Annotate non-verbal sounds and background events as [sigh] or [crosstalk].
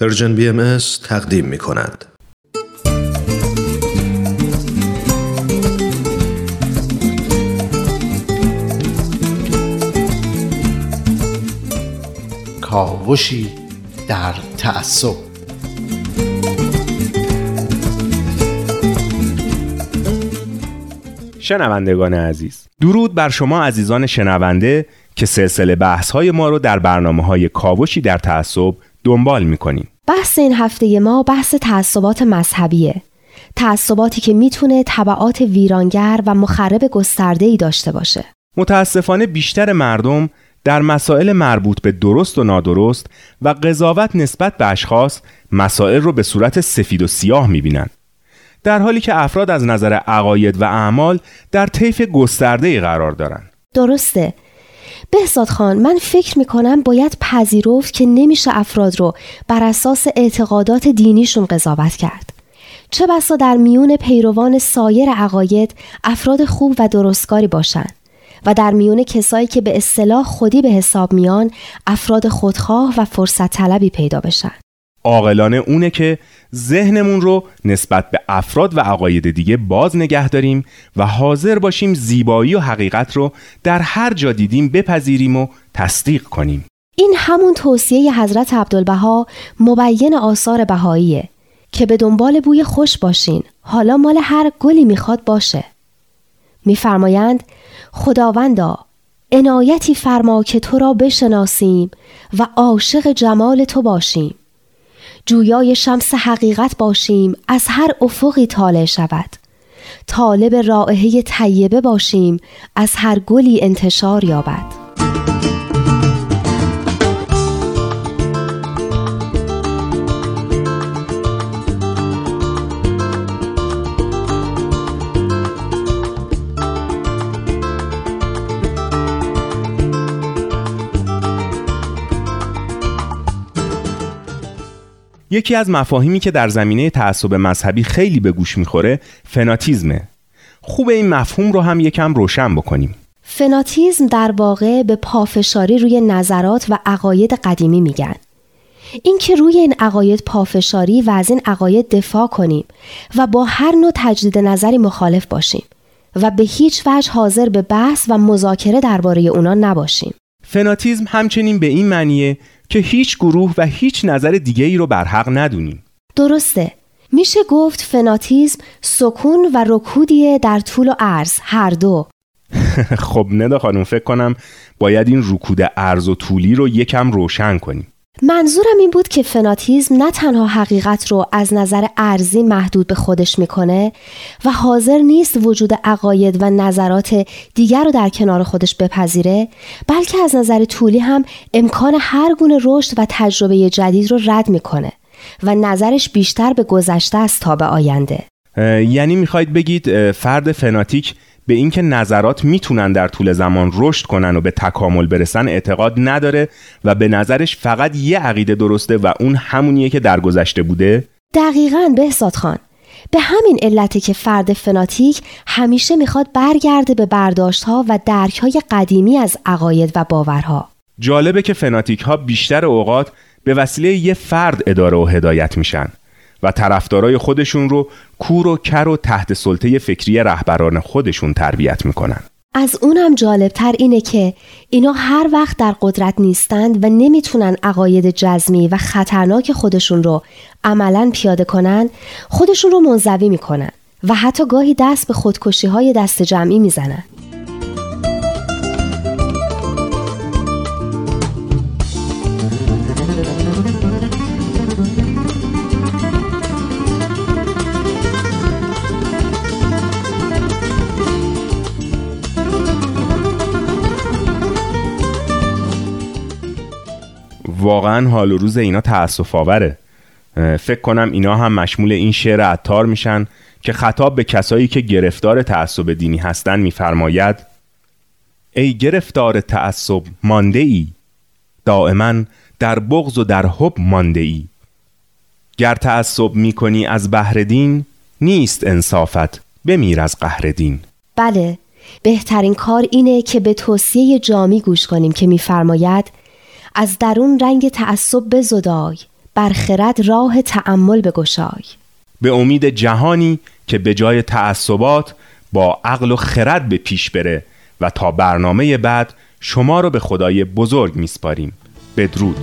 پرژن بی ام تقدیم می کند. کاوشی در تعصب شنوندگان عزیز درود بر شما عزیزان شنونده که سلسله بحث های ما رو در برنامه های کاوشی در تعصب دنبال می‌کنیم. بحث این هفته ما بحث تعصبات مذهبیه. تعصباتی که می‌تونه طبعات ویرانگر و مخرب گسترده ای داشته باشه. متاسفانه بیشتر مردم در مسائل مربوط به درست و نادرست و قضاوت نسبت به اشخاص مسائل رو به صورت سفید و سیاه می‌بینن. در حالی که افراد از نظر عقاید و اعمال در طیف گسترده قرار دارند. درسته. بهزاد خان من فکر می‌کنم باید پذیرفت که نمیشه افراد رو بر اساس اعتقادات دینیشون قضاوت کرد. چه بسا در میون پیروان سایر عقاید افراد خوب و درستکاری باشند و در میون کسایی که به اصطلاح خودی به حساب میان افراد خودخواه و فرصت طلبی پیدا بشن. عاقلانه اونه که ذهنمون رو نسبت به افراد و عقاید دیگه باز نگه داریم و حاضر باشیم زیبایی و حقیقت رو در هر جا دیدیم بپذیریم و تصدیق کنیم. این همون توصیه حضرت عبدالبها مبین آثار بهاییه که به دنبال بوی خوش باشین. حالا مال هر گلی می‌خواد باشه. میفرمایند خداوندا عنایتی فرما که تو را بشناسیم و عاشق جمال تو باشیم. جویای شمس حقیقت باشیم از هر افقی طالع شود. طالب رائحه طیبه باشیم از هر گلی انتشار یابد. یکی از مفاهیمی که در زمینه تعصب مذهبی خیلی به گوش می‌خوره فناتیزمه. خوب این مفهوم رو هم یکم روشن بکنیم. فناتیزم در واقع به پافشاری روی نظرات و عقاید قدیمی میگن. اینکه روی این عقاید پافشاری و از این عقاید دفاع کنیم و با هر نوع تجدید نظری مخالف باشیم و به هیچ وجه حاضر به بحث و مذاکره درباره اونا نباشیم. فناتیزم همچنین به این معنیه که هیچ گروه و هیچ نظر دیگه ای رو بر حق ندونیم. درسته. میشه گفت فناتیزم سکون و رکودیه در طول و عرض هر دو. [laughs] خب ندا خانم فکر کنم باید این رکود عرض و طولی رو یکم روشن کنیم. منظورم این بود که فناتیزم نه تنها حقیقت رو از نظر ارزی محدود به خودش می‌کنه و حاضر نیست وجود عقاید و نظرات دیگر رو در کنار خودش بپذیره بلکه از نظر طولی هم امکان هر گونه رشد و تجربه جدید رو رد می‌کنه و نظرش بیشتر به گذشته است تا به آینده. یعنی می‌خواید بگید فرد فناتیک به اینکه نظرات می‌تونن در طول زمان رشد کنن و به تکامل برسن اعتقاد نداره و به نظرش فقط یه عقیده درسته و اون همونیه که در گذشته بوده؟ دقیقا بهزاد خان. به همین علته که فرد فناتیک همیشه می‌خواد برگرده به برداشت ها و درک های قدیمی از عقاید و باورها. جالبه که فناتیک ها بیشتر اوقات به وسیله یه فرد اداره و هدایت میشن. و طرفدارای خودشون رو کور و کر و تحت سلطه فکری رهبران خودشون تربیت می‌کنن. از اونم جالبتر اینه که اینا هر وقت در قدرت نیستند و نمی‌تونن عقاید جزمی و خطرناک خودشون رو عملا پیاده کنن خودشون رو منزوی می‌کنن و حتی گاهی دست به خودکشی های دست جمعی می‌زنن. واقعا حال و روز اینا تأسف آوره. فکر کنم اینا هم مشمول این شعر عطار میشن که خطاب به کسایی که گرفتار تعصب دینی هستن میفرماید ای گرفتار تعصب مانده ای دائما در بغض و در حب مانده ای گر تعصب می‌کنی از بهر دین نیست انصافت بمیر از قهر دین. بله بهترین کار اینه که به توصیه جامی گوش کنیم که میفرماید از درون رنگ تعصب بزدای بر خرد راه تعمل بگشای. به امید جهانی که به جای تعصبات با عقل و خرد به پیش بره و تا برنامه بعد شما رو به خدای بزرگ میسپاریم. بدرود.